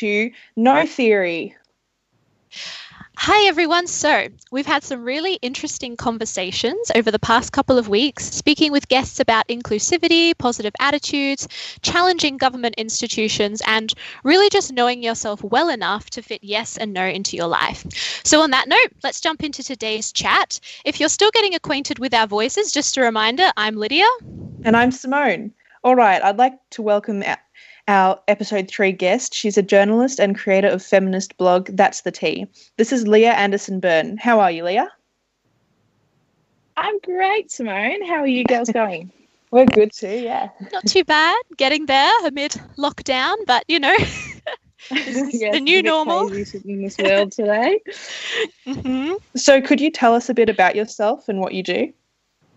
to No Theory. Hi, everyone. So, we've had some really interesting conversations over the past couple of weeks, speaking with guests about inclusivity, positive attitudes, challenging government institutions, and really just knowing yourself well enough to fit yes and no into your life. So, on that note, let's jump into today's chat. If you're still getting acquainted with our voices, just a reminder I'm Lydia. And I'm Simone. All right, I'd like to welcome our episode three guest. She's a journalist and creator of feminist blog That's the Tea. This is Leah Anderson Byrne. How are you, Leah? I'm great, Simone. How are you girls going? We're good too, yeah. Not too bad. Getting there amid lockdown, but you know, yes, the new normal in this world today. hmm So, could you tell us a bit about yourself and what you do?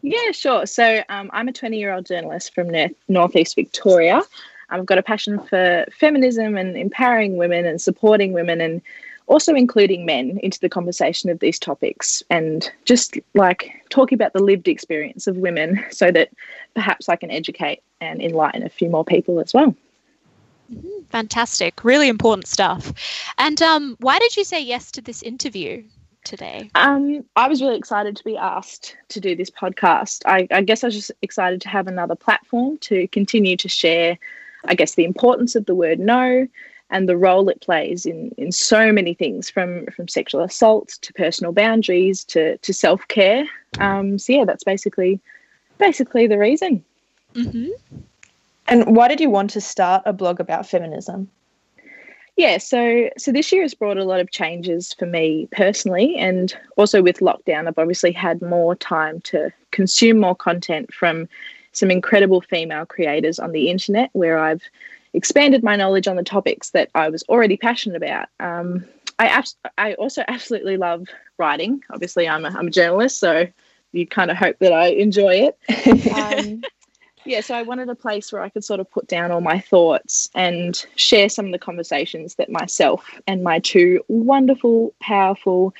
Yeah, sure. So um, I'm a 20 year old journalist from North- Northeast Victoria. I've got a passion for feminism and empowering women and supporting women and also including men into the conversation of these topics and just like talking about the lived experience of women so that perhaps I can educate and enlighten a few more people as well. Fantastic. Really important stuff. And um, why did you say yes to this interview today? Um, I was really excited to be asked to do this podcast. I, I guess I was just excited to have another platform to continue to share, I guess, the importance of the word no and the role it plays in, in so many things from, from sexual assault to personal boundaries to, to self care. Um, so yeah, that's basically basically the reason. Mm-hmm. And why did you want to start a blog about feminism? Yeah, so so this year has brought a lot of changes for me personally, and also with lockdown, I've obviously had more time to consume more content from some incredible female creators on the internet, where I've expanded my knowledge on the topics that I was already passionate about. Um, I abs- I also absolutely love writing. Obviously, I'm a, I'm a journalist, so you kind of hope that I enjoy it. Um, yeah, so I wanted a place where I could sort of put down all my thoughts and share some of the conversations that myself and my two wonderful, powerful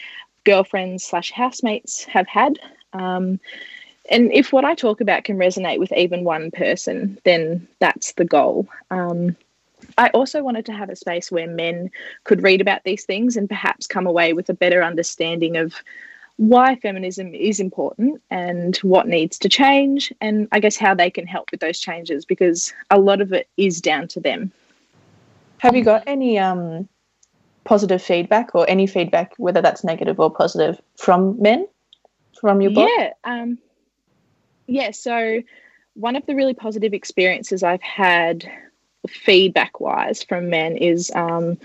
girlfriends slash housemates have had. Um, and if what I talk about can resonate with even one person, then that's the goal. Um, I also wanted to have a space where men could read about these things and perhaps come away with a better understanding of why feminism is important and what needs to change, and I guess how they can help with those changes because a lot of it is down to them. Have you got any um, positive feedback or any feedback, whether that's negative or positive, from men from your book? Yeah. Um, yeah. So, one of the really positive experiences I've had feedback wise from men is um,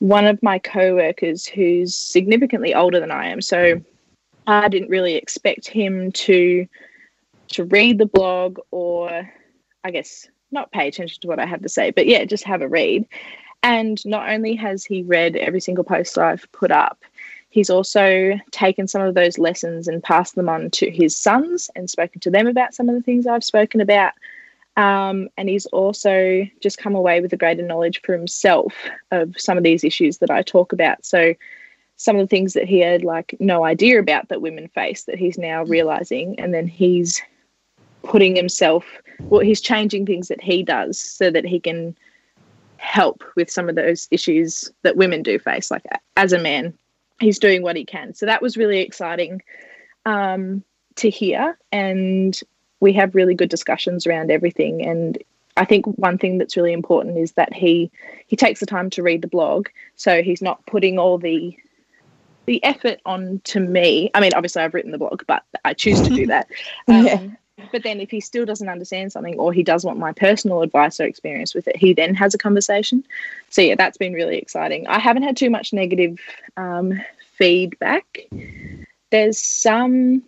one of my co workers who's significantly older than I am. So, I didn't really expect him to to read the blog or I guess not pay attention to what I have to say, but yeah, just have a read. And not only has he read every single post I've put up, he's also taken some of those lessons and passed them on to his sons and spoken to them about some of the things I've spoken about. Um, and he's also just come away with a greater knowledge for himself of some of these issues that I talk about. So, some of the things that he had like no idea about that women face that he's now realizing, and then he's putting himself, well, he's changing things that he does so that he can help with some of those issues that women do face. Like as a man, he's doing what he can. So that was really exciting um, to hear. And we have really good discussions around everything. And I think one thing that's really important is that he he takes the time to read the blog. So he's not putting all the the effort on to me. I mean, obviously I've written the blog, but I choose to do that. Um, Yeah. But then if he still doesn't understand something or he does want my personal advice or experience with it, he then has a conversation. So yeah, that's been really exciting. I haven't had too much negative um, feedback. There's some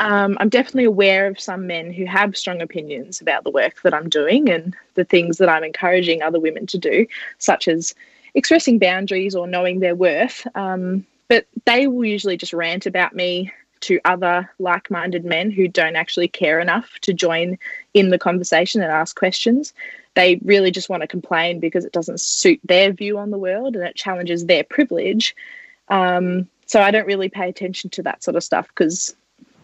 um, I'm definitely aware of some men who have strong opinions about the work that I'm doing and the things that I'm encouraging other women to do, such as expressing boundaries or knowing their worth. Um, but they will usually just rant about me to other like minded men who don't actually care enough to join in the conversation and ask questions. They really just want to complain because it doesn't suit their view on the world and it challenges their privilege. Um, so I don't really pay attention to that sort of stuff because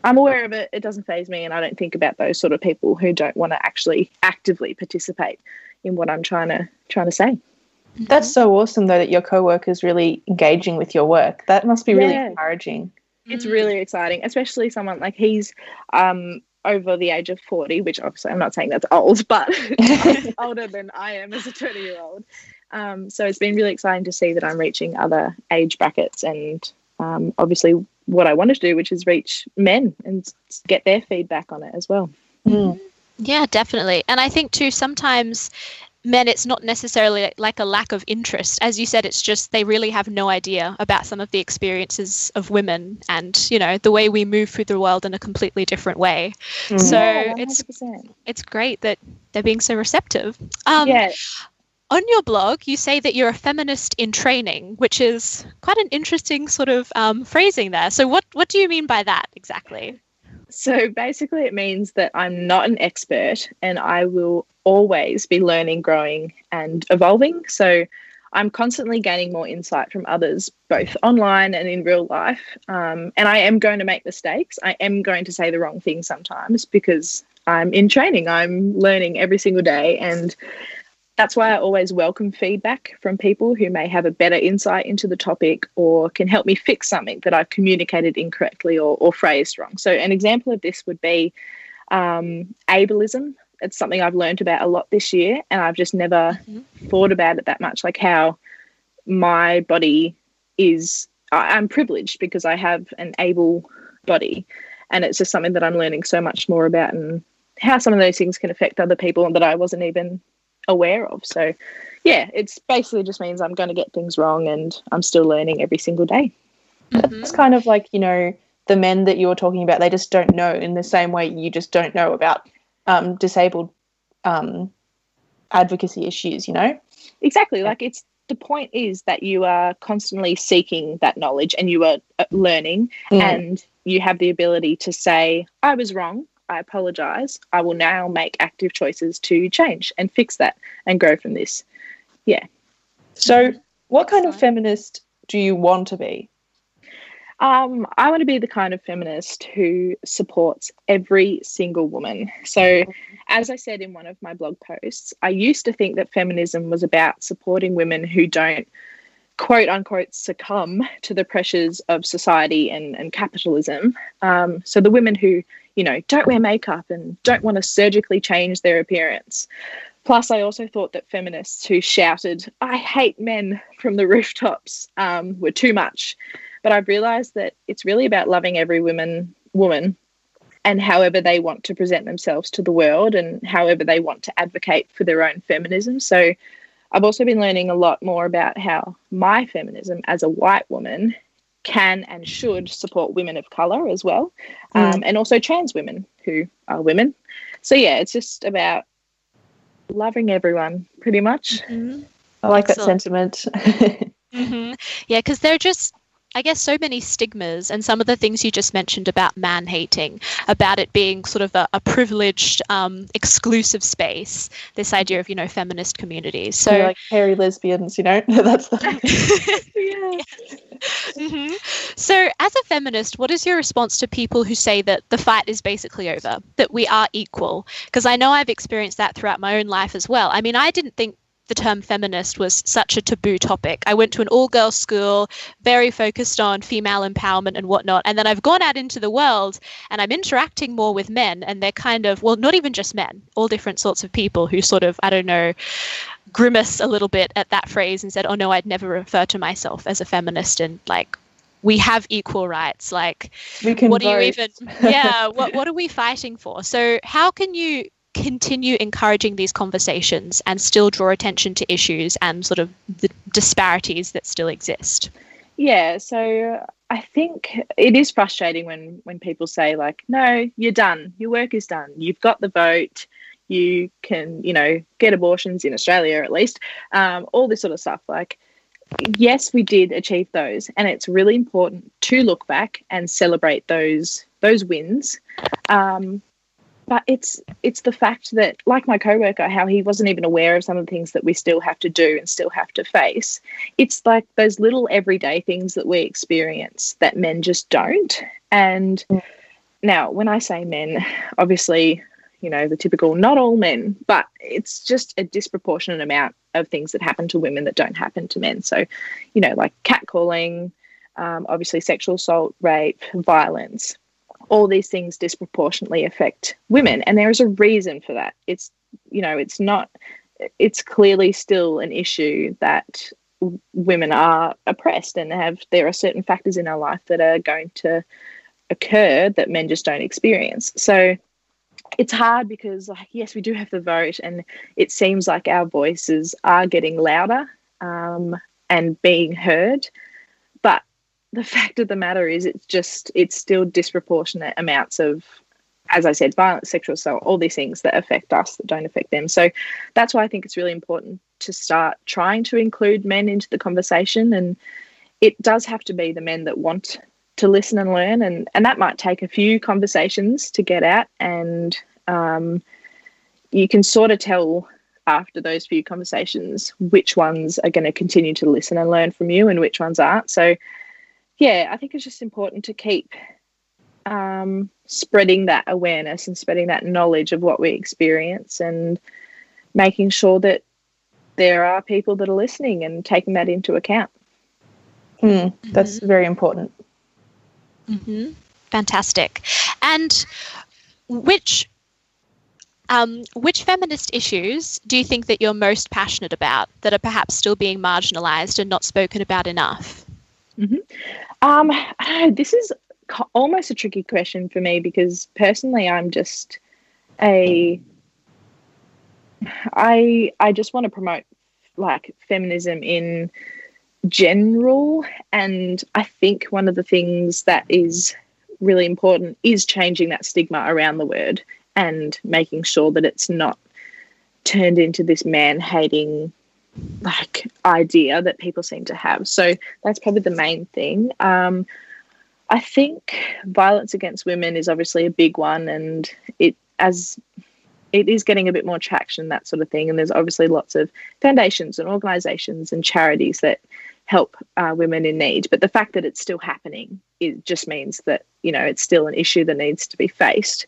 I'm aware of it. It doesn't phase me, and I don't think about those sort of people who don't want to actually actively participate in what I'm trying to trying to say. That's so awesome, though, that your co is really engaging with your work. That must be really Yeah. encouraging. It's Mm. really exciting, especially someone like he's um, over the age of 40, which obviously I'm not saying that's old, but older than I am as a 20 year old. Um, so it's been really exciting to see that I'm reaching other age brackets and um, obviously what I wanted to do, which is reach men and get their feedback on it as well. Mm. Yeah, definitely. And I think too sometimes men it's not necessarily like a lack of interest. As you said, it's just they really have no idea about some of the experiences of women and, you know, the way we move through the world in a completely different way. Mm. So Yeah, it's it's great that they're being so receptive. Um, yeah, On your blog, you say that you're a feminist in training, which is quite an interesting sort of um, phrasing there. So what what do you mean by that exactly? So basically, it means that I'm not an expert and I will always be learning, growing, and evolving. So I'm constantly gaining more insight from others, both online and in real life. Um, and I am going to make mistakes. I am going to say the wrong thing sometimes because I'm in training, I'm learning every single day. And that's why I always welcome feedback from people who may have a better insight into the topic or can help me fix something that I've communicated incorrectly or, or phrased wrong. So, an example of this would be um, ableism. It's something I've learned about a lot this year, and I've just never Mhm. thought about it that much. Like how my body is, I, I'm privileged because I have an able body, and it's just something that I'm learning so much more about and how some of those things can affect other people and that I wasn't even aware of. So, yeah, it's basically just means I'm going to get things wrong and I'm still learning every single day. Mhm. It's kind of like, you know, the men that you were talking about, they just don't know in the same way you just don't know about um, disabled um, advocacy issues, you know? Exactly. Like it's the point is that you are constantly seeking that knowledge and you are uh, learning Mm. and you have the ability to say, I was wrong. I apologize. I will now make active choices to change and fix that and grow from this. Yeah. So, what kind of feminist do you want to be? Um, I want to be the kind of feminist who supports every single woman. So, as I said in one of my blog posts, I used to think that feminism was about supporting women who don't quote unquote succumb to the pressures of society and, and capitalism. Um, so, the women who, you know, don't wear makeup and don't want to surgically change their appearance. Plus, I also thought that feminists who shouted, I hate men from the rooftops um, were too much but I've realized that it's really about loving every woman woman and however they want to present themselves to the world and however they want to advocate for their own feminism. So I've also been learning a lot more about how my feminism as a white woman can and should support women of color as well, um, and also trans women who are women. So yeah, it's just about loving everyone pretty much. I like Excellent. that sentiment. hmm Yeah, because they're just, I guess, so many stigmas, and some of the things you just mentioned about man hating, about it being sort of a, a privileged, um, exclusive space. This idea of you know feminist communities. So, like hairy lesbians, you know? That's the. Mhm. so as a feminist, what is your response to people who say that the fight is basically over, that we are equal? Because I know I've experienced that throughout my own life as well. I mean, I didn't think the term feminist was such a taboo topic. I went to an all girls school, very focused on female empowerment and whatnot. And then I've gone out into the world and I'm interacting more with men, and they're kind of, well, not even just men, all different sorts of people who sort of, I don't know, grimace a little bit at that phrase and said, oh no, I'd never refer to myself as a feminist. And like, we have equal rights. Like, We can what do you even yeah what, what are we fighting for so how can you continue encouraging these conversations and still draw attention to issues and sort of the disparities that still exist Yeah, so I think it is frustrating when when people say like, "No, you're done. Your work is done. You've got the vote. You can, you know, get abortions in Australia at least. Um, all this sort of stuff. Like, yes, we did achieve those, and it's really important to look back and celebrate those those wins. Um, but it's it's the fact that, like my coworker, how he wasn't even aware of some of the things that we still have to do and still have to face it's like those little everyday things that we experience that men just don't. And Mm. now, when I say men, obviously, you know, the typical not all men, but it's just a disproportionate amount of things that happen to women that don't happen to men. So, you know, like catcalling, um, obviously sexual assault, rape, violence, all these things disproportionately affect women. And there is a reason for that. It's, you know, it's not, it's clearly still an issue that women are oppressed and have, there are certain factors in our life that are going to occur that men just don't experience. So, it's hard because like yes we do have the vote and it seems like our voices are getting louder um, and being heard the fact of the matter is it's just it's still disproportionate amounts of as i said violence sexual assault all these things that affect us that don't affect them. So that's why i think it's really important to start trying to include men into the conversation. And it does have to be the men that want to listen and learn. And and that might take a few conversations to get out and um, you can sort of tell after those few conversations which ones are going to continue to listen and learn from you and which ones aren't. So yeah i think it's just important to keep um, spreading that awareness and spreading that knowledge of what we experience and making sure that there are people that are listening and taking that into account mm, that's mm-hmm. very important Mm-hmm. Fantastic. And which um, which feminist issues do you think that you're most passionate about that are perhaps still being marginalized and not spoken about enough? Mm-hmm. Um, I. This is almost a tricky question for me because personally, I'm just a I I just want to promote like feminism in general. And I think one of the things that is really important is changing that stigma around the word and making sure that it's not turned into this man hating like idea that people seem to have. So that's probably the main thing. Um, I think violence against women is obviously a big one, and it as it is getting a bit more traction, that sort of thing. And there's obviously lots of foundations and organisations and charities that help uh, women in need. But the fact that it's still happening it just means that you know it's still an issue that needs to be faced.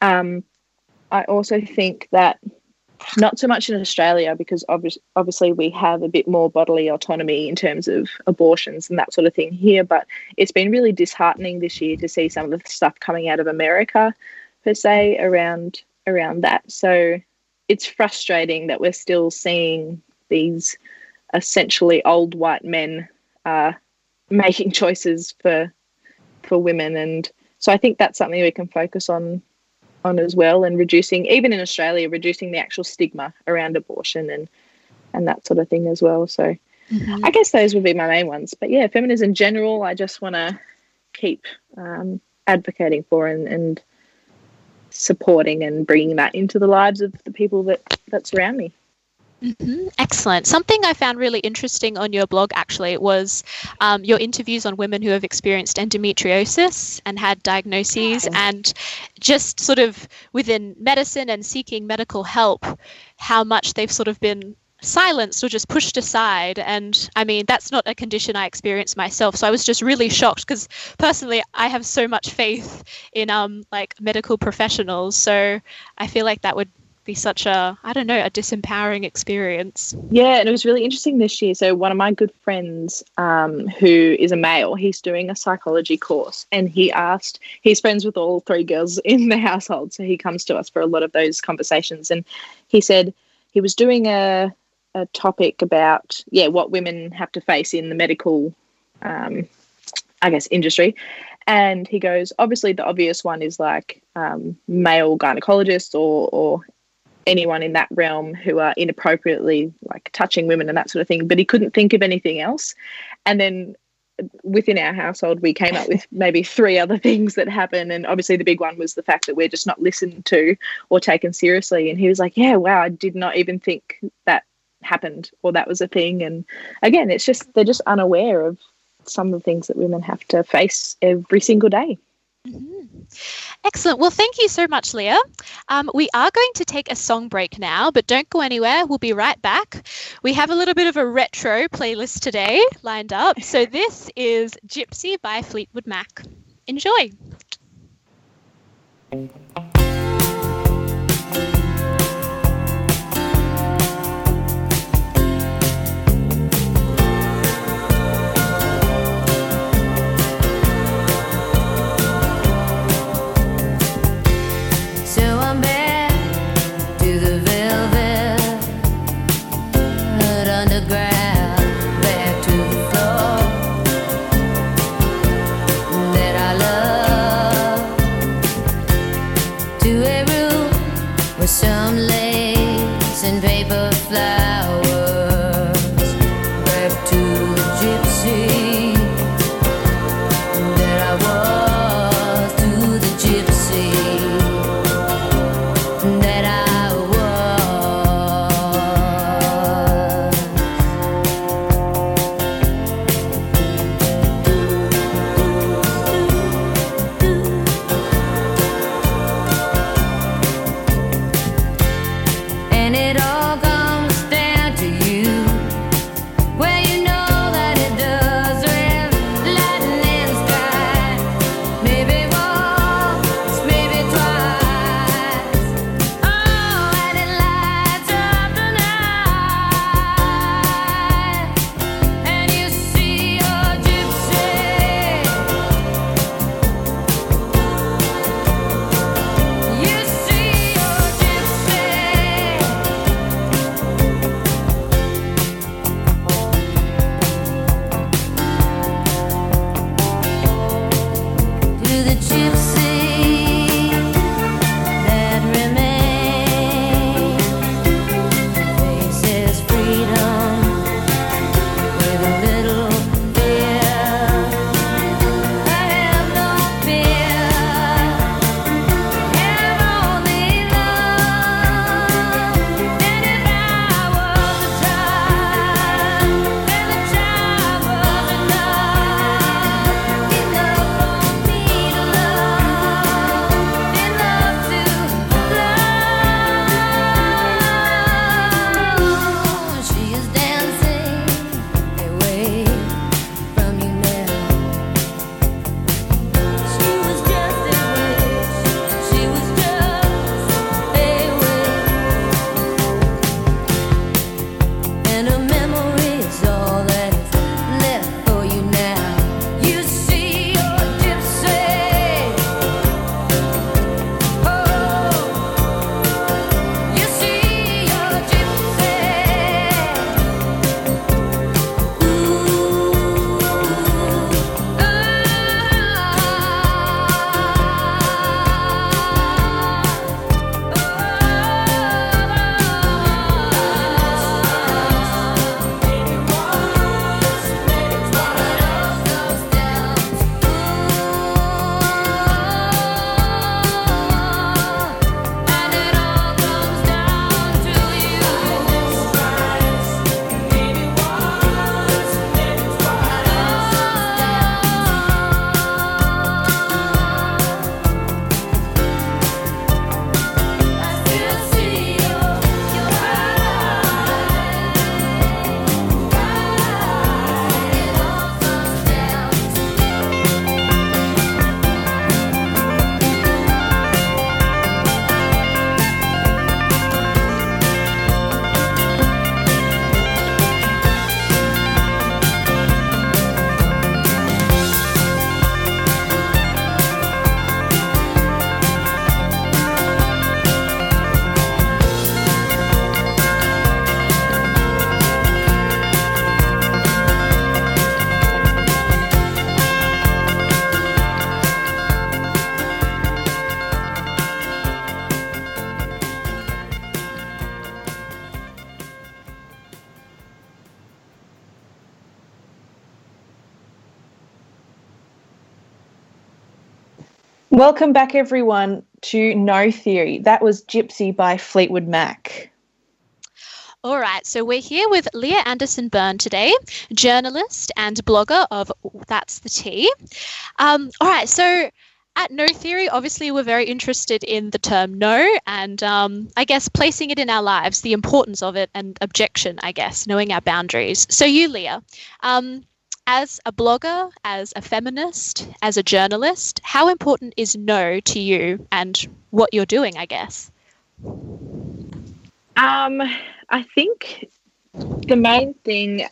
Um, I also think that not so much in Australia because obviously, we have a bit more bodily autonomy in terms of abortions and that sort of thing here. But it's been really disheartening this year to see some of the stuff coming out of America, per se, around around that. So it's frustrating that we're still seeing these essentially old white men uh, making choices for for women, and so I think that's something we can focus on on as well, and reducing even in Australia, reducing the actual stigma around abortion and and that sort of thing as well. So mm-hmm. I guess those would be my main ones. But yeah, feminism in general, I just want to keep um, advocating for and, and supporting and bringing that into the lives of the people that that surround me. Mm-hmm. Excellent. Something I found really interesting on your blog actually was um, your interviews on women who have experienced endometriosis and had diagnoses, and just sort of within medicine and seeking medical help, how much they've sort of been silenced or just pushed aside. And I mean, that's not a condition I experienced myself. So I was just really shocked because personally, I have so much faith in um, like medical professionals. So I feel like that would be such a I don't know a disempowering experience. Yeah, and it was really interesting this year. So one of my good friends, um, who is a male, he's doing a psychology course, and he asked. He's friends with all three girls in the household, so he comes to us for a lot of those conversations. And he said he was doing a a topic about yeah what women have to face in the medical, um, I guess, industry. And he goes, obviously, the obvious one is like um, male gynecologists or, or anyone in that realm who are inappropriately like touching women and that sort of thing. But he couldn't think of anything else. And then within our household, we came up with maybe three other things that happen. And obviously, the big one was the fact that we're just not listened to or taken seriously. And he was like, Yeah, wow, I did not even think that happened or that was a thing. And again, it's just, they're just unaware of some of the things that women have to face every single day. Mm-hmm. Excellent. Well, thank you so much, Leah. Um, we are going to take a song break now, but don't go anywhere. We'll be right back. We have a little bit of a retro playlist today lined up. So this is Gypsy by Fleetwood Mac. Enjoy. some lace and paper flies. Welcome back, everyone, to No Theory. That was Gypsy by Fleetwood Mac. All right, so we're here with Leah Anderson Byrne today, journalist and blogger of That's the Tea. Um, all right, so at No Theory, obviously, we're very interested in the term no and um, I guess placing it in our lives, the importance of it, and objection, I guess, knowing our boundaries. So, you, Leah, um, as a blogger, as a feminist, as a journalist, how important is no to you and what you're doing, I guess? Um, I think the main thing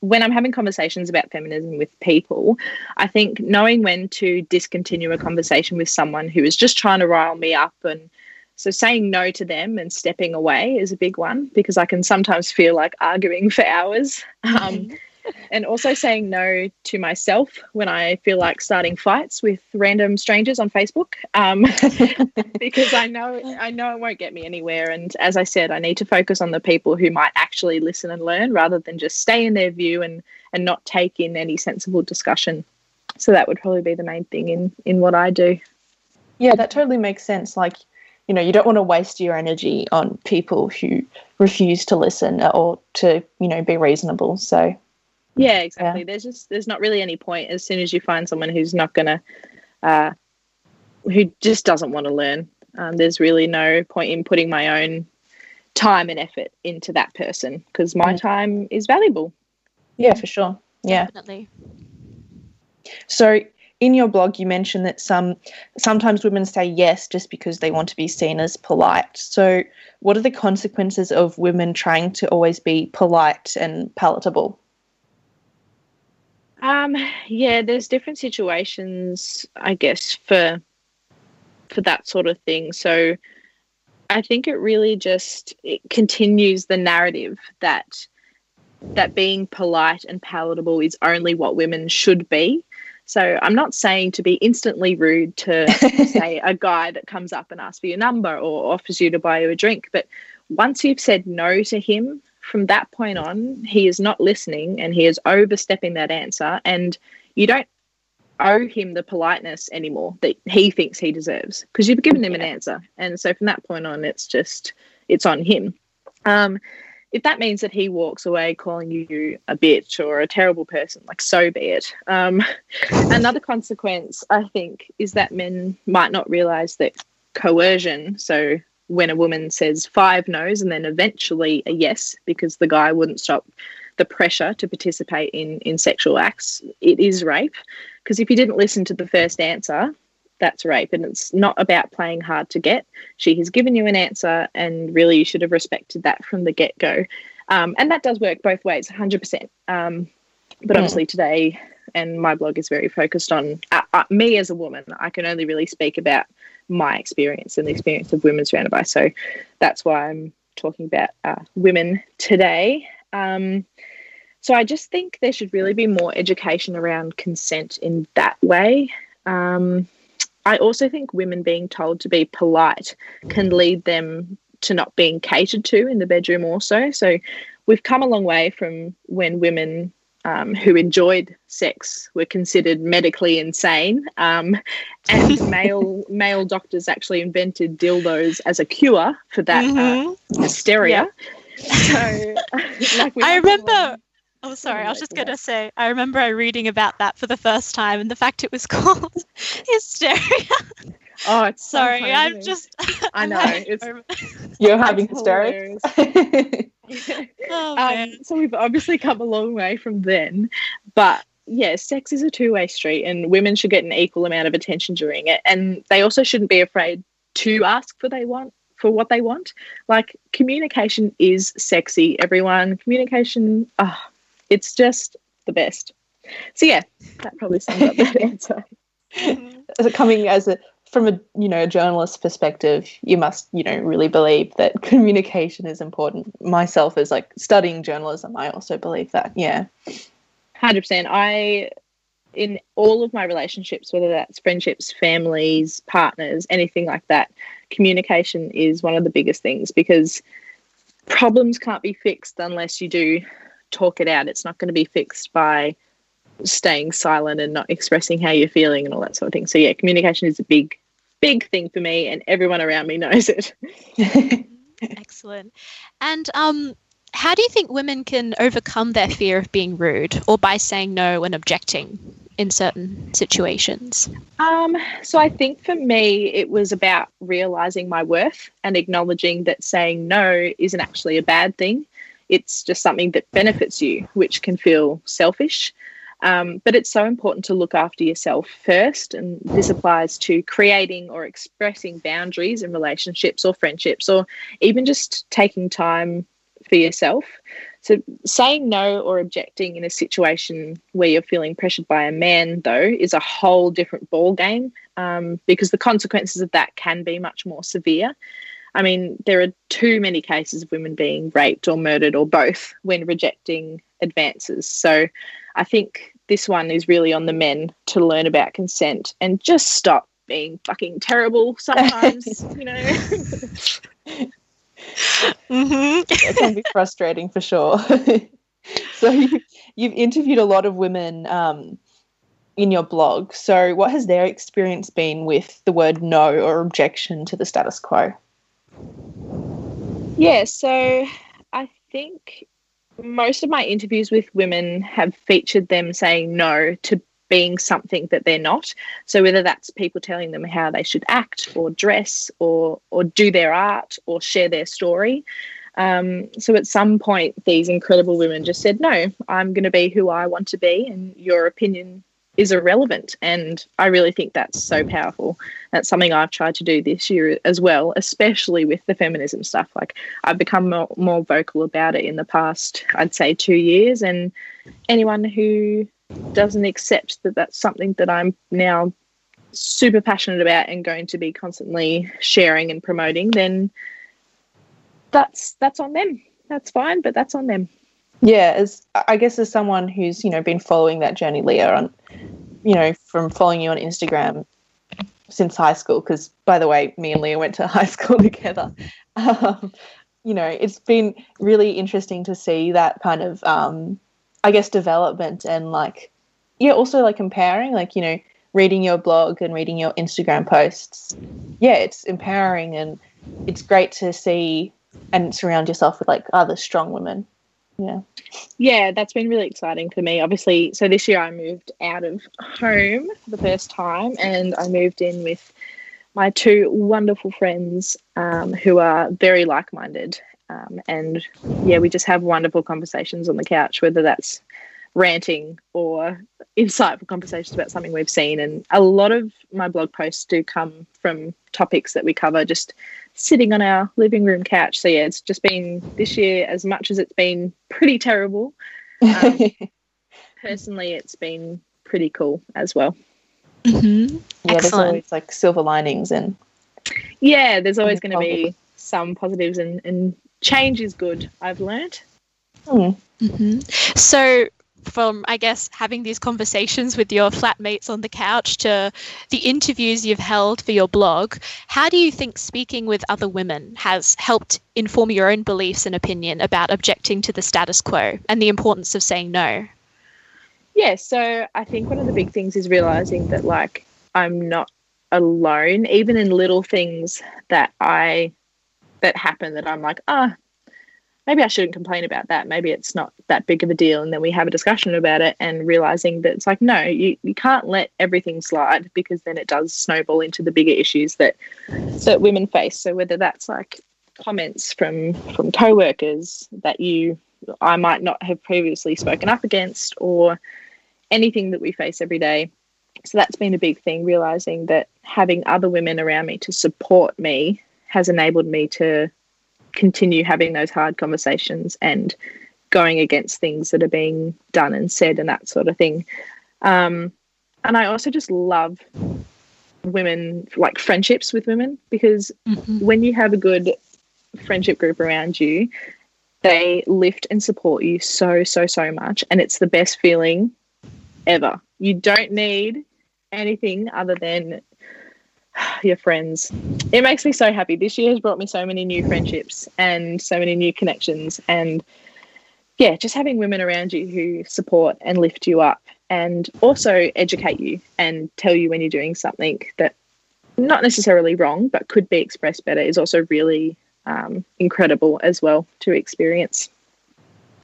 when I'm having conversations about feminism with people, I think knowing when to discontinue a conversation with someone who is just trying to rile me up and so saying no to them and stepping away is a big one because I can sometimes feel like arguing for hours. Um, and also saying no to myself when I feel like starting fights with random strangers on Facebook, um, because I know I know it won't get me anywhere. And as I said, I need to focus on the people who might actually listen and learn, rather than just stay in their view and and not take in any sensible discussion. So that would probably be the main thing in in what I do. Yeah, that totally makes sense. Like you know you don't want to waste your energy on people who refuse to listen or to you know be reasonable so yeah, exactly. Yeah. There's just there's not really any point as soon as you find someone who's not gonna, uh, who just doesn't want to learn. Um, there's really no point in putting my own time and effort into that person because my mm. time is valuable. Yeah, for sure. Yeah, definitely. So in your blog you mentioned that some sometimes women say yes just because they want to be seen as polite so what are the consequences of women trying to always be polite and palatable um, yeah, there's different situations, I guess, for for that sort of thing. So I think it really just it continues the narrative that that being polite and palatable is only what women should be. So I'm not saying to be instantly rude to say a guy that comes up and asks for your number or offers you to buy you a drink, but once you've said no to him from that point on, he is not listening and he is overstepping that answer. And you don't owe him the politeness anymore that he thinks he deserves because you've given him yeah. an answer. And so from that point on, it's just, it's on him. Um, if that means that he walks away calling you a bitch or a terrible person, like so be it. Um, another consequence, I think, is that men might not realize that coercion, so when a woman says five no's and then eventually a yes because the guy wouldn't stop the pressure to participate in in sexual acts it is rape. Because if you didn't listen to the first answer that's rape. And it's not about playing hard to get. She has given you an answer and really you should have respected that from the get-go. Um, and that does work both ways 100% um, but obviously today and my blog is very focused on uh, uh, me as a woman i can only really speak about my experience and the experience of women surrounded by. So that's why I'm talking about uh, women today. Um, so I just think there should really be more education around consent in that way. Um, I also think women being told to be polite can lead them to not being catered to in the bedroom, also. So we've come a long way from when women um, who enjoyed sex were considered medically insane, um, and male male doctors actually invented dildos as a cure for that uh, mm-hmm. uh, hysteria. So, like I remember. Oh, sorry. I was just going to say, I remember I reading about that for the first time, and the fact it was called hysteria. Oh, it's sorry. I'm just. I know. It's, You're having hysterics. oh, um, so we've obviously come a long way from then, but yeah, sex is a two-way street, and women should get an equal amount of attention during it, and they also shouldn't be afraid to ask for they want for what they want. Like communication is sexy, everyone. Communication, oh, it's just the best. So yeah, that probably sums up that answer. Coming as a from a you know a journalist perspective you must you know really believe that communication is important. Myself as like studying journalism i also believe that yeah. 100% i in all of my relationships whether that's friendships families partners anything like that communication is one of the biggest things because problems can't be fixed unless you do talk it out. It's not going to be fixed by staying silent and not expressing how you're feeling and all that sort of thing. So yeah, communication is a big, big thing for me, and everyone around me knows it. Excellent. And um, how do you think women can overcome their fear of being rude, or by saying no and objecting in certain situations? Um, so I think for me, it was about realizing my worth and acknowledging that saying no isn't actually a bad thing. It's just something that benefits you, which can feel selfish. Um, but it's so important to look after yourself first. And this applies to creating or expressing boundaries in relationships or friendships, or even just taking time for yourself. So, saying no or objecting in a situation where you're feeling pressured by a man, though, is a whole different ball game um, because the consequences of that can be much more severe. I mean, there are too many cases of women being raped or murdered or both when rejecting advances. So, I think this one is really on the men to learn about consent and just stop being fucking terrible sometimes, you know. mm-hmm. it can be frustrating for sure. so you, you've interviewed a lot of women um, in your blog. So what has their experience been with the word no or objection to the status quo? Yeah, so I think most of my interviews with women have featured them saying no to being something that they're not. So whether that's people telling them how they should act or dress or or do their art or share their story. Um, so at some point, these incredible women just said, "No, I'm going to be who I want to be, and your opinion is irrelevant. And I really think that's so mm. powerful. That's something I've tried to do this year as well, especially with the feminism stuff. Like I've become more, more vocal about it in the past, I'd say, two years. And anyone who doesn't accept that that's something that I'm now super passionate about and going to be constantly sharing and promoting, then that's that's on them. That's fine, but that's on them yeah as i guess as someone who's you know been following that journey leah on you know from following you on instagram since high school because by the way me and leah went to high school together. Um, you know it's been really interesting to see that kind of um, i guess development and like yeah also like empowering, like you know reading your blog and reading your instagram posts. Yeah it's empowering and it's great to see and surround yourself with like other strong women yeah. Yeah that's been really exciting for me. Obviously so this year i moved out of home for the first time and i moved in with my two wonderful friends um, who are very like-minded. Um, and yeah we just have wonderful conversations on the couch whether that's ranting or insightful conversations about something we've seen and a lot of my blog posts do come from topics that we cover just sitting on our living room couch. So yeah, it's just been this year as much as it's been pretty terrible. Um, personally, it's been pretty cool as well. Mm-hmm. Yeah, there's always like silver linings and yeah, there's always going to be some positives and, and change is good. I've learned. Mm. Mm-hmm. So from I guess having these conversations with your flatmates on the couch to the interviews you've held for your blog, how do you think speaking with other women has helped inform your own beliefs and opinion about objecting to the status quo and the importance of saying no? Yeah, so I think one of the big things is realizing that like I'm not alone, even in little things that I that happen that I'm like, ah, oh, maybe I shouldn't complain about that. Maybe it's not that big of a deal. And then we have a discussion about it and realizing that it's like, no, you, you can't let everything slide because then it does snowball into the bigger issues that that women face. So whether that's like comments from from co-workers that you I might not have previously spoken up against or anything that we face every day. So that's been a big thing, realizing that having other women around me to support me has enabled me to continue having those hard conversations and going against things that are being done and said and that sort of thing. Um, and I also just love women, like friendships with women, because mm-hmm. when you have a good friendship group around you, they lift and support you so, so, so much. And it's the best feeling ever. You don't need anything other than your friends. It makes me so happy. This year has brought me so many new friendships and so many new connections. And yeah, just having women around you who support and lift you up and also educate you and tell you when you're doing something that not necessarily wrong but could be expressed better is also really um, incredible as well to experience.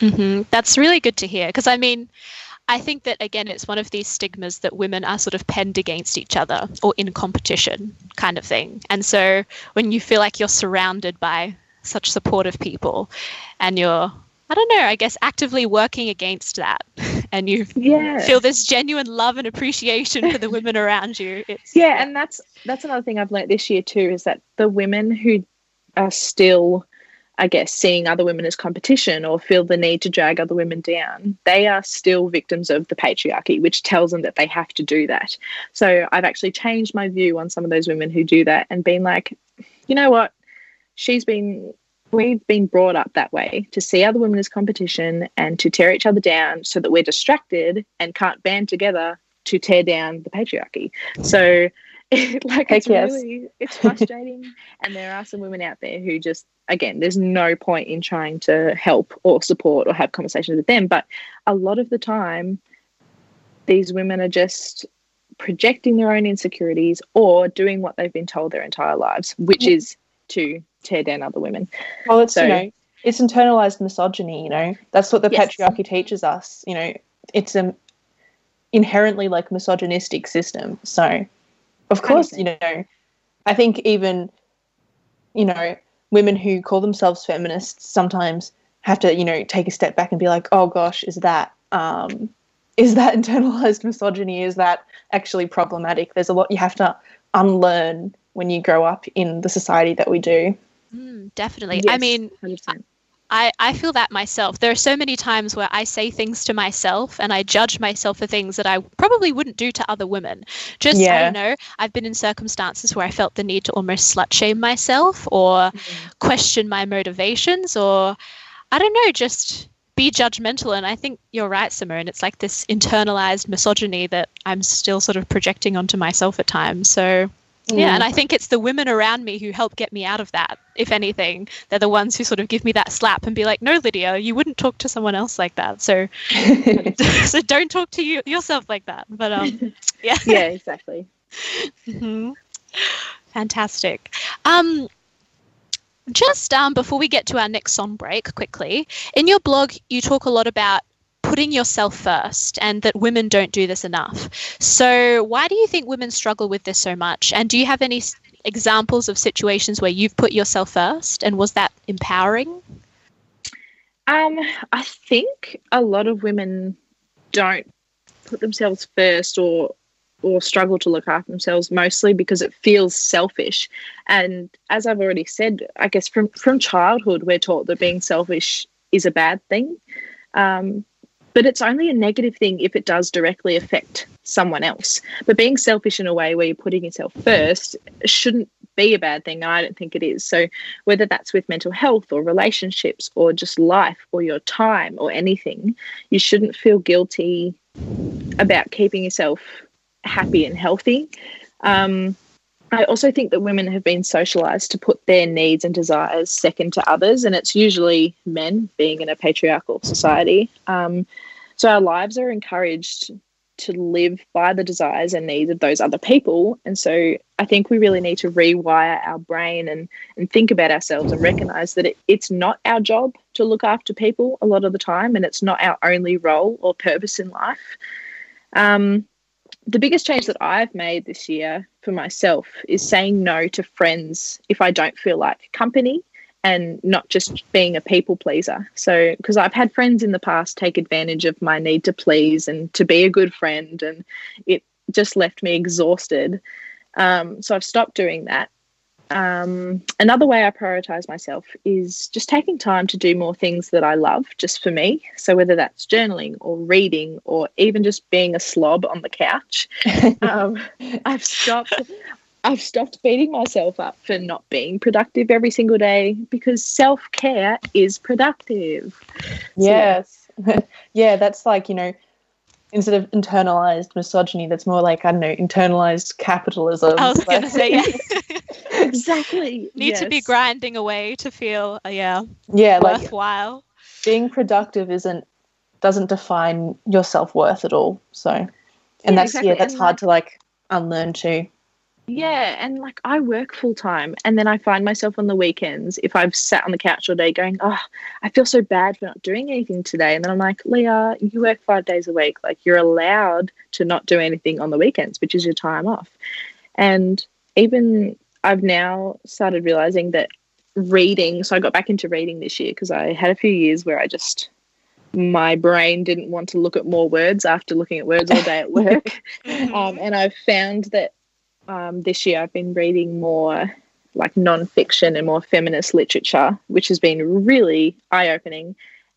Mm-hmm. That's really good to hear because I mean, I think that again, it's one of these stigmas that women are sort of penned against each other or in competition kind of thing. And so when you feel like you're surrounded by such supportive people and you're I don't know, I guess actively working against that and you yeah. feel this genuine love and appreciation for the women around you. It's, yeah, yeah, and that's that's another thing I've learned this year too is that the women who are still I guess, seeing other women as competition or feel the need to drag other women down, they are still victims of the patriarchy, which tells them that they have to do that. So I've actually changed my view on some of those women who do that and been like, you know what? She's been, we've been brought up that way to see other women as competition and to tear each other down so that we're distracted and can't band together to tear down the patriarchy. So, like Heck it's yes. really it's frustrating. And there are some women out there who just again there's no point in trying to help or support or have conversations with them. But a lot of the time these women are just projecting their own insecurities or doing what they've been told their entire lives which is to tear down other women. Well it's so, you know it's internalized misogyny you know? That's what the yes. patriarchy teaches us you know? It's an inherently like misogynistic system so of course, you know, I think even, you know, women who call themselves feminists sometimes have to, you know, take a step back and be like, oh gosh, is that um, is that internalized misogyny? Is that actually problematic? There's a lot you have to unlearn when you grow up in the society that we do. Mm, definitely. Yes, I mean, 100%. I, I feel that myself. There are so many times where I say things to myself and I judge myself for things that I probably wouldn't do to other women. Just, yeah. I don't know, I've been in circumstances where I felt the need to almost slut shame myself or mm-hmm. question my motivations or, I don't know, just be judgmental. And I think you're right, Simone. It's like this internalized misogyny that I'm still sort of projecting onto myself at times. So yeah, and I think it's the women around me who help get me out of that. If anything, they're the ones who sort of give me that slap and be like, "No, Lydia, you wouldn't talk to someone else like that." So, so don't talk to you yourself like that. But um, yeah, yeah, exactly. mm-hmm. Fantastic. Um, just um, before we get to our next song break, quickly, in your blog, you talk a lot about putting yourself first and that women don't do this enough. So, why do you think women struggle with this so much? And do you have any examples of situations where you've put yourself first and was that empowering? Um, I think a lot of women don't put themselves first or or struggle to look after themselves mostly because it feels selfish and as i've already said i guess from from childhood we're taught that being selfish is a bad thing um, but it's only a negative thing if it does directly affect someone else. But being selfish in a way where you're putting yourself first shouldn't be a bad thing. I don't think it is. So, whether that's with mental health or relationships or just life or your time or anything, you shouldn't feel guilty about keeping yourself happy and healthy. Um, I also think that women have been socialized to put their needs and desires second to others, and it's usually men being in a patriarchal society. Um, so our lives are encouraged to live by the desires and needs of those other people. And so I think we really need to rewire our brain and, and think about ourselves and recognize that it, it's not our job to look after people a lot of the time, and it's not our only role or purpose in life. Um, the biggest change that I've made this year for myself is saying no to friends if I don't feel like company and not just being a people pleaser. So, because I've had friends in the past take advantage of my need to please and to be a good friend, and it just left me exhausted. Um, so, I've stopped doing that um, another way I prioritize myself is just taking time to do more things that I love just for me. So, whether that's journaling or reading or even just being a slob on the couch, um, I've stopped. I've stopped beating myself up for not being productive every single day because self care is productive. Yes. So, yeah, that's like, you know, instead of internalized misogyny, that's more like, I don't know, internalized capitalism. I was going to say, yeah. exactly. Need yes. to be grinding away to feel, uh, yeah, yeah, worthwhile. Like, being productive isn't doesn't define your self worth at all. So, and Yeah, that's exactly. yeah, that's And, hard like- to like unlearn too. Yeah, and like I work full time, and then I find myself on the weekends if I've sat on the couch all day going, "Oh, I feel so bad for not doing anything today," and then I'm like, "Leah, you work five days a week. Like you're allowed to not do anything on the weekends, which is your time off." And even I've now started realizing that reading. So I got back into reading this year because I had a few years where I just my brain didn't want to look at more words after looking at words all day at work. Um, and I've found that um, this year I've been reading more like non-fiction and more feminist literature, which has been really eye-opening.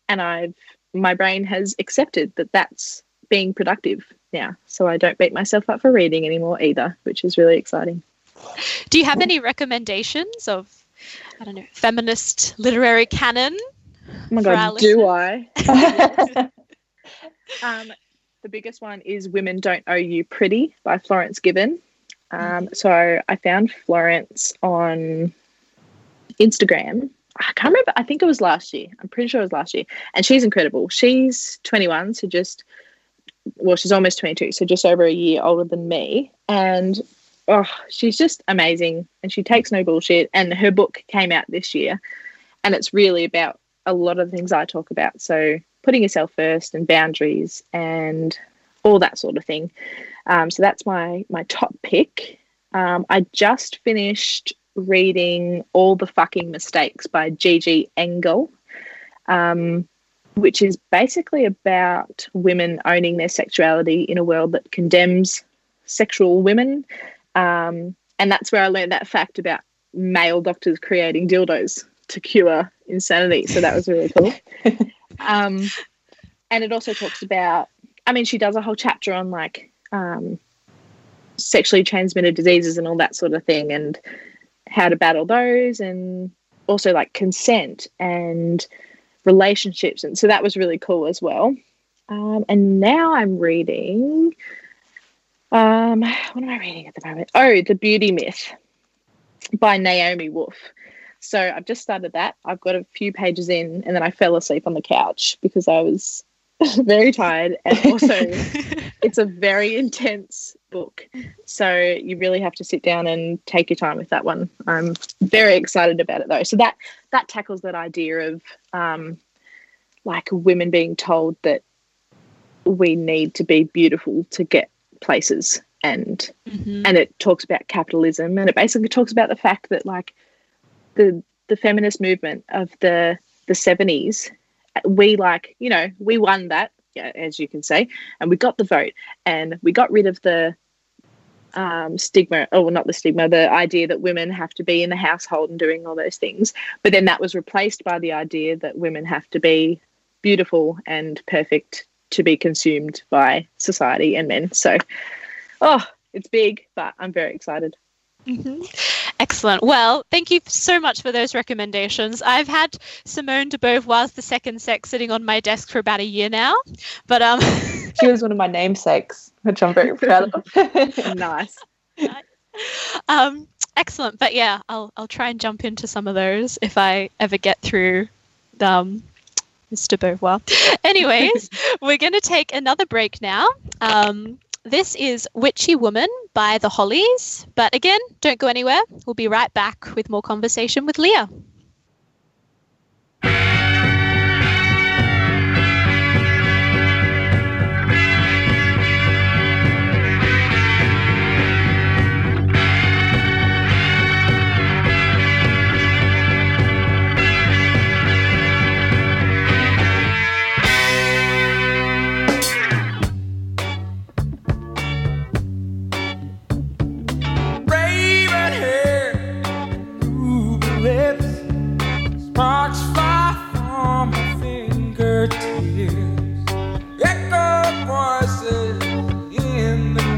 And I've my brain has accepted that that's being productive now, so I don't beat myself up for reading anymore either, which is really exciting. Do you have any recommendations of, I don't know, feminist literary canon? Oh my god, do. I? Um, the biggest one is Women Don't Owe You Pretty by Florence Given. Um, so I found Florence on Instagram. I can't remember. I think it was last year. I'm pretty sure it was last year. And she's incredible. She's 21, so just, well, she's almost 22, so just over a year older than me. And oh, she's just amazing. And she takes no bullshit. And her book came out this year. And it's really about a lot of things I talk about. So putting yourself first and boundaries and all that sort of thing. Um, so that's my my top pick. Um, I just finished reading All the Fucking Mistakes by Gigi Engle, um, which is basically about women owning their sexuality in a world that condemns sexual women. Um, and that's where I learned that fact about male doctors creating dildos to cure insanity. So that was really cool. um, and it also talks about, I mean, she does a whole chapter on like um, sexually transmitted diseases and all that sort of thing and how to battle those and also like consent and relationships. And so that was really cool as well. Um, and now I'm reading, um, what am I reading at the moment? Oh, The Beauty Myth by Naomi Wolf. So I've just started that. I've got a few pages in, and then I fell asleep on the couch because I was very tired. And also, it's a very intense book. So you really have to sit down and take your time with that one. I'm very excited about it though. So that that tackles that idea of um, like women being told that we need to be beautiful to get places and Mhm. and it talks about capitalism and it basically talks about the fact that like the the feminist movement of the the 70s we like you know we won that yeah, as you can say and we got the vote and we got rid of the um, stigma oh well, not the stigma the idea that women have to be in the household and doing all those things. But then that was replaced by the idea that women have to be beautiful and perfect to be consumed by society and men. So oh it's big but i'm very excited. Mhm. Excellent. Well, thank you so much for those recommendations. I've had Simone de Beauvoir's The Second Sex sitting on my desk for about a year now, but um, she was one of my namesakes, which I'm very proud of. nice um, excellent. But yeah, I'll I'll try and jump into some of those if I ever get through um, Mr. Beauvoir. Anyways, we're going to take another break now. Um, this is Witchy Woman by the Hollies. But again, don't go anywhere. We'll be right back with more conversation with Leah.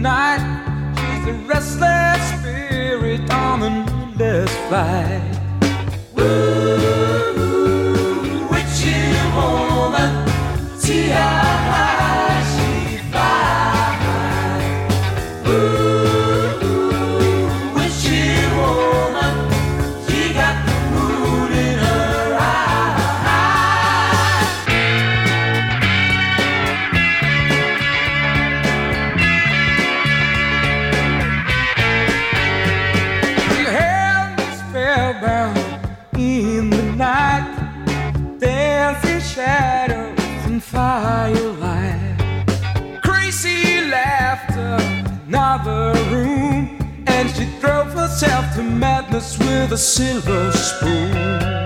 Night. She's a restless spirit on a moonless flight. To madness with a silver spoon.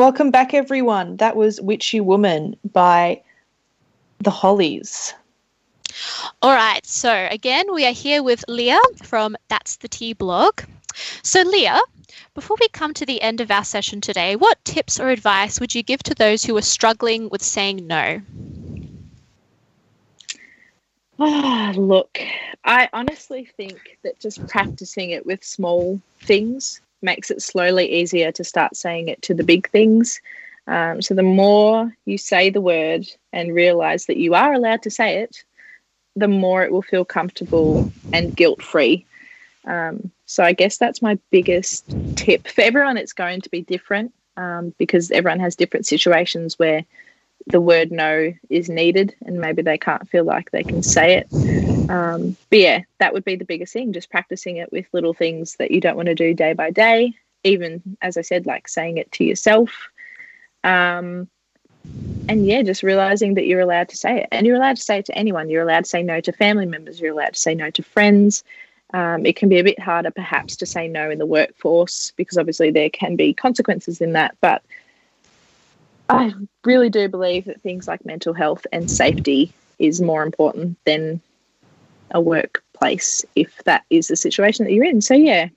Welcome back, everyone. That was Witchy Woman by the Hollies. All right, so again, we are here with Leah from That's the Tea blog. So, Leah, before we come to the end of our session today, what tips or advice would you give to those who are struggling with saying no? Ah, look, I honestly think that just practicing it with small things makes it slowly easier to start saying it to the big things. Um, so the more you say the word and realize that you are allowed to say it, the more it will feel comfortable and guilt free. Um, so I guess that's my biggest tip. For everyone, it's going to be different um, because everyone has different situations where the word no is needed and maybe they can't feel like they can say it. Um, but yeah, that would be the biggest thing, just practicing it with little things that you don't want to do day by day. Even, as I said, like saying it to yourself. Um, and yeah, just realizing that you're allowed to say it. And you're allowed to say it to anyone. You're allowed to say no to family members. You're allowed to say no to friends. Um, it can be a bit harder, perhaps, to say no in the workforce because obviously there can be consequences in that. But I really do believe that things like mental health and safety is more important than a workplace if that is the situation that you're in. So, yeah,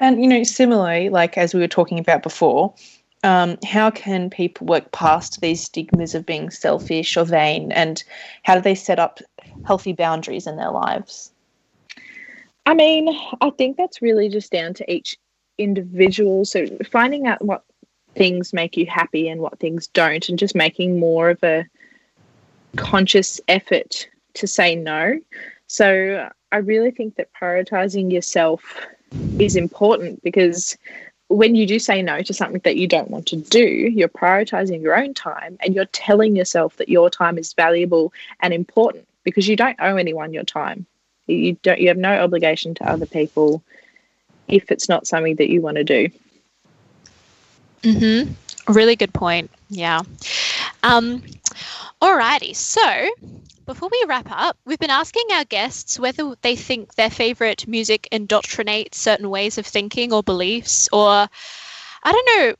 And, you know, similarly, like as we were talking about before, um, how can people work past these stigmas of being selfish or vain and how do they set up healthy boundaries in their lives? I mean, I think that's really just down to each individual. So finding out what things make you happy and what things don't, and just making more of a conscious effort to say no. So I really think that prioritizing yourself is important because when you do say no to something that you don't want to do, you're prioritizing your own time and you're telling yourself that your time is valuable and important because you don't owe anyone your time. You don't you have no obligation to other people if it's not something that you want to do. Mm-hmm. Really good point. Yeah. Um, alrighty. So before we wrap up, we've been asking our guests whether they think their favorite music indoctrinates certain ways of thinking or beliefs, or I don't know,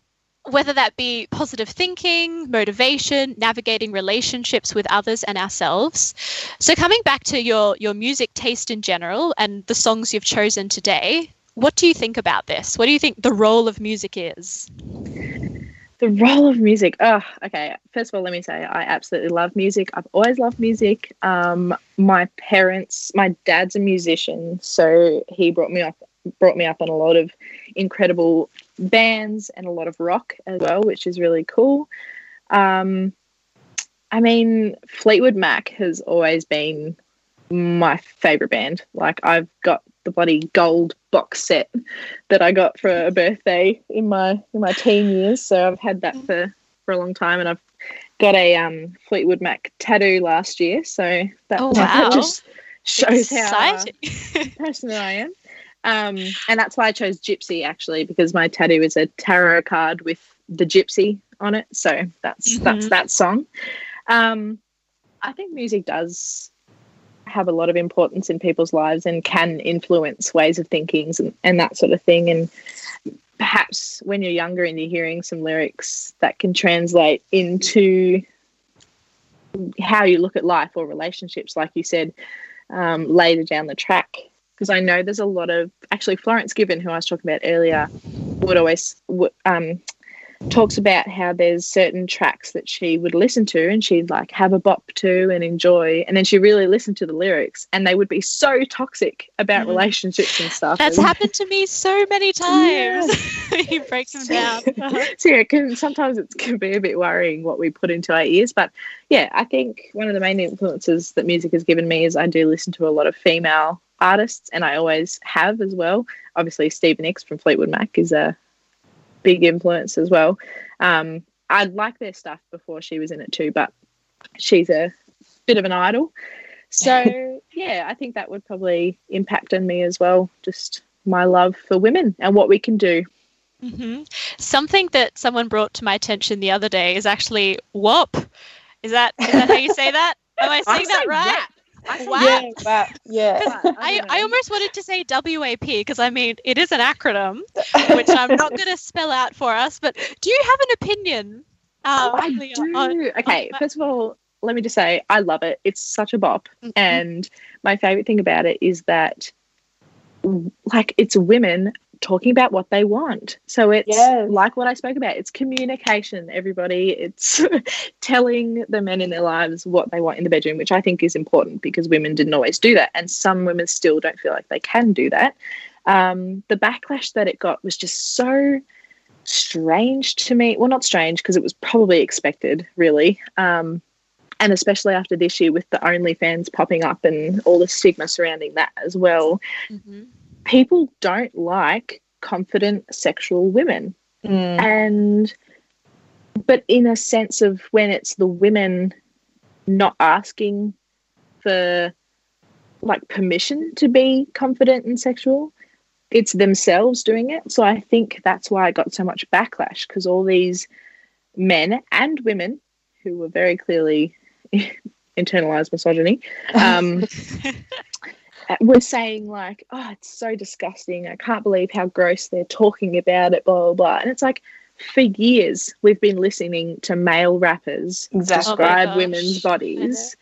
whether that be positive thinking, motivation, navigating relationships with others and ourselves. So coming back to your your music taste in general and the songs you've chosen today, what do you think about this? What do you think the role of music is? The role of music. Oh, okay. First of all, let me say I absolutely love music. I've always loved music. Um, my parents, my dad's a musician, so he brought me up brought me up on a lot of incredible bands and a lot of rock as well, which is really cool. Um, I mean, Fleetwood Mac has always been my favorite band. Like I've got the bloody gold box set that I got for a birthday in my in my teen years. So I've had that for for a long time, and I've got a um, Fleetwood Mac tattoo last year. So that, Oh, wow. that just shows Exciting. how passionate I am. Um, and that's why I chose Gypsy actually because my tattoo is a tarot card with the Gypsy on it. So that's that's Mhm. that song. Um, I think music does have a lot of importance in people's lives and can influence ways of thinking and, and that sort of thing. And perhaps when you're younger and you're hearing some lyrics that can translate into how you look at life or relationships, like you said, um, later down the track. Because I know there's a lot of actually Florence Given, who I was talking about earlier, would always um, talks about how there's certain tracks that she would listen to and she'd like have a bop to and enjoy, and then she really listened to the lyrics, and they would be so toxic about Mhm. relationships and stuff. That's and- happened to me so many times. you break them down. so yeah, can sometimes it can be a bit worrying what we put into our ears. But yeah, I think one of the main influences that music has given me is I do listen to a lot of female artists, and I always have as well. Obviously, Stevie Nicks from Fleetwood Mac is a big influence as well. Um, I like their stuff before she was in it too, but she's a bit of an idol. So yeah, I think that would probably impact on me as well. Just my love for women and what we can do. hmm Something that someone brought to my attention the other day is actually WAP. Is that is that how you say that? Am I saying that say right? I Wow. Yeah, but yeah. But I, I almost wanted to say WAP because I mean it is an acronym, which I'm not going to spell out for us. But do you have an opinion? Um, I Leah, do. on- okay, on- first of all, let me just say I love it. It's such a bop, Mhm. and my favorite thing about it is that, like, it's women talking about what they want. So it's Yes. like what I spoke about. It's communication. Everybody. It's telling the men in their lives what they want in the bedroom, which I think is important because women didn't always do that, and some women still don't feel like they can do that. Um, the backlash that it got was just so strange to me. Well, not strange because it was probably expected, really. Um, and especially after this year with the OnlyFans popping up and all the stigma surrounding that as well, Mhm. People don't like confident sexual women. Mm. And, but in a sense of when it's the women not asking for like permission to be confident and sexual, it's themselves doing it. So I think that's why I got so much backlash because all these men and women who were very clearly internalized misogyny um, were saying like, "Oh, it's so disgusting. I can't believe how gross they're talking about it." Blah blah blah. And it's like, for years we've been listening to male rappers Exactly. describe gosh. women's bodies.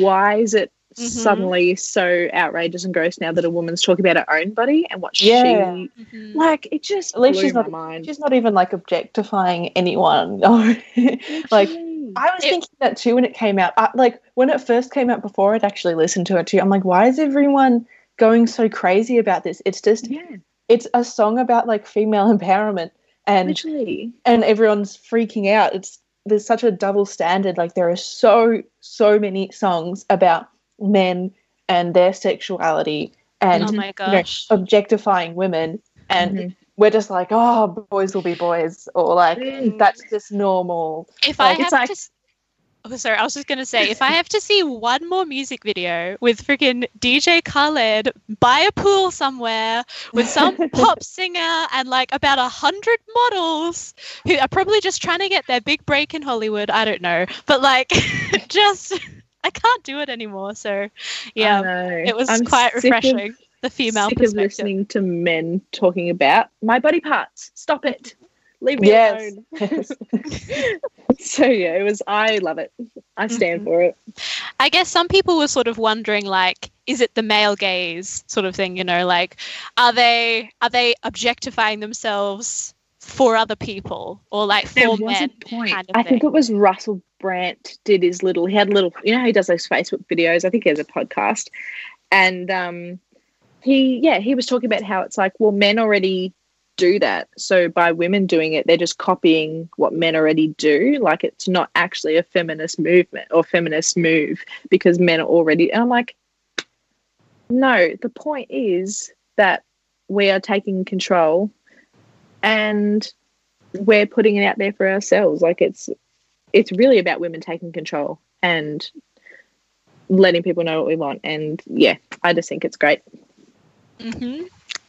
Why is it Mhm. suddenly so outrageous and gross now that a woman's talking about her own body and what Yeah. she Mhm. like? It just At least blew she's my not- mind. She's not even like objectifying anyone. like Literally. I was It- thinking that too when it came out. I, like when it first came out, before I'd actually listened to it too. I'm like, why is everyone going so crazy about this? It's just yeah, it's a song about like female empowerment, and literally. and everyone's freaking out. It's there's such a double standard. Like there are so so many songs about men and their sexuality and oh my you know, objectifying women, and Mhm. We're just like, oh, boys will be boys, or like Mm. that's just normal. If I Like, have it's like- to. Oh, sorry, I was just gonna say, if I have to see one more music video with freaking DJ Khaled by a pool somewhere with some pop singer and like about a hundred models who are probably just trying to get their big break in Hollywood, I don't know, but like, just I can't do it anymore. So, yeah, it was I'm quite sick of- refreshing. The female sick of listening to men talking about my body parts. Stop it. Leave me Yes. alone. so yeah, it was. I love it. I stand Mhm. for it. I guess some people were sort of wondering like is it the male gaze sort of thing, you know, like are they are they objectifying themselves for other people or like for There was men a point. kind of I think it was Russell Brand did his little. He had little. You know, he does those Facebook videos. I think he has a podcast, and um, he yeah he was talking about how it's like well men already do that. So by women doing it they're just copying what men already do. Like it's not actually a feminist movement or feminist move because men are already and i'm like no the point is that we are taking control and we're putting it out there for ourselves. Like it's it's really about women taking control and letting people know what we want. And yeah i just think it's great hmm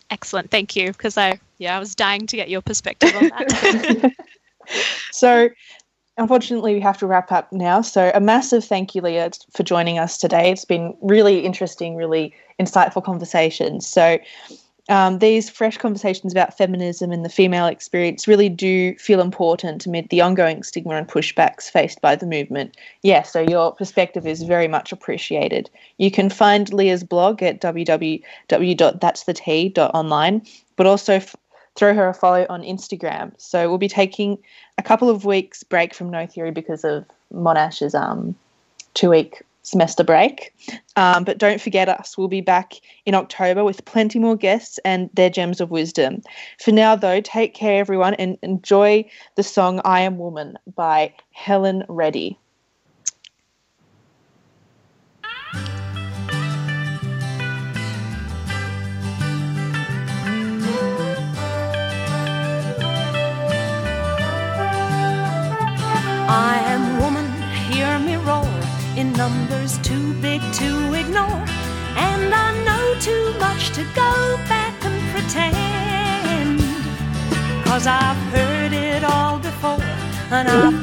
Excellent, thank you. Because I, yeah, I was dying to get your perspective on that. So, unfortunately, we have to wrap up now. So, a massive thank you, Leah, for joining us today. It's been really interesting, really insightful conversations. So, um, these fresh conversations about feminism and the female experience really do feel important amid the ongoing stigma and pushbacks faced by the movement. Yeah, so your perspective is very much appreciated. You can find Leah's blog at www.that'sthet.online, but also f- throw her a follow on Instagram. So we'll be taking a couple of weeks break from No Theory because of Monash's um, two week semester break. Um, but don't forget us. We'll be back in October with plenty more guests and their gems of wisdom. For now, though, take care, everyone, and enjoy the song I Am Woman by Helen Reddy. To go back and pretend. Cause I've heard it all before, and I've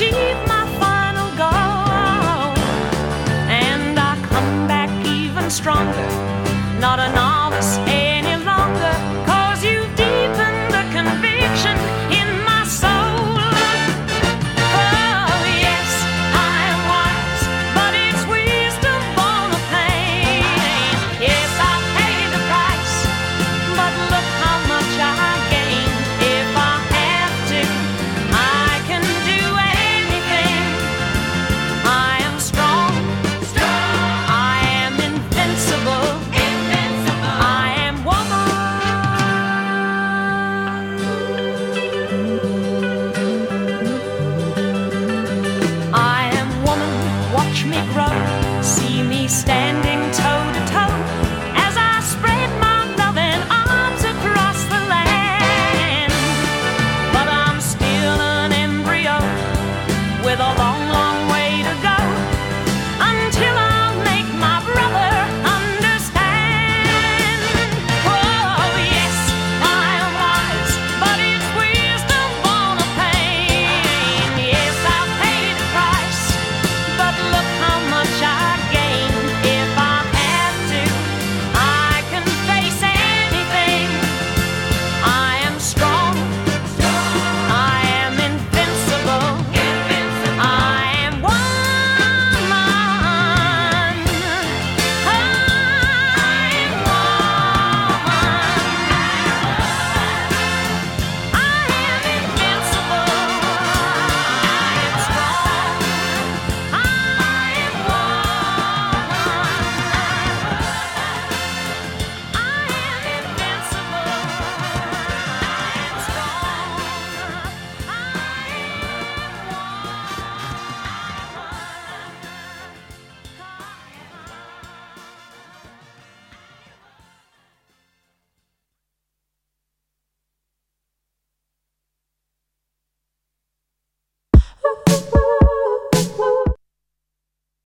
to